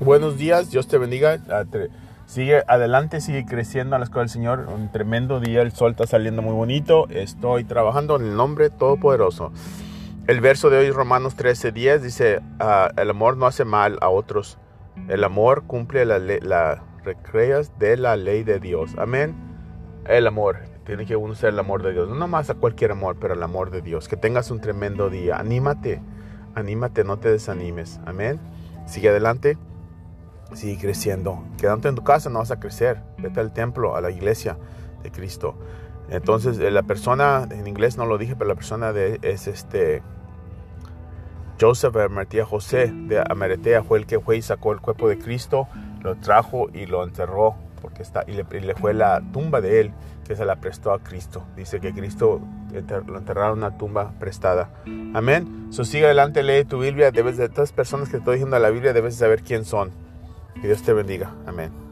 Buenos días, Dios te bendiga. Ah, sigue adelante, sigue creciendo a la escuela del Señor. Un tremendo día, el sol está saliendo muy bonito. Estoy trabajando en el nombre todopoderoso. El verso de hoy, Romanos 13:10, dice: ah, El amor no hace mal a otros. El amor cumple las la recreas de la ley de Dios. Amén. El amor. Tiene que uno ser el amor de Dios. No más a cualquier amor, pero el amor de Dios. Que tengas un tremendo día. Anímate. Anímate, no te desanimes. Amén. Sigue adelante. Sigue creciendo. Quedándote en tu casa no vas a crecer. Vete al templo, a la iglesia de Cristo. Entonces, eh, la persona, en inglés no lo dije, pero la persona de, es este Joseph Amartía José de Amaretea fue el que fue y sacó el cuerpo de Cristo, lo trajo y lo enterró porque está y le, fue la tumba de él que se la prestó a Cristo. Dice que Cristo lo enterraron en una tumba prestada. Amén. So sigue adelante, lee tu Biblia. Debes de las personas que estoy diciendo la Biblia debes saber quién son. Que Dios te bendiga. Amén.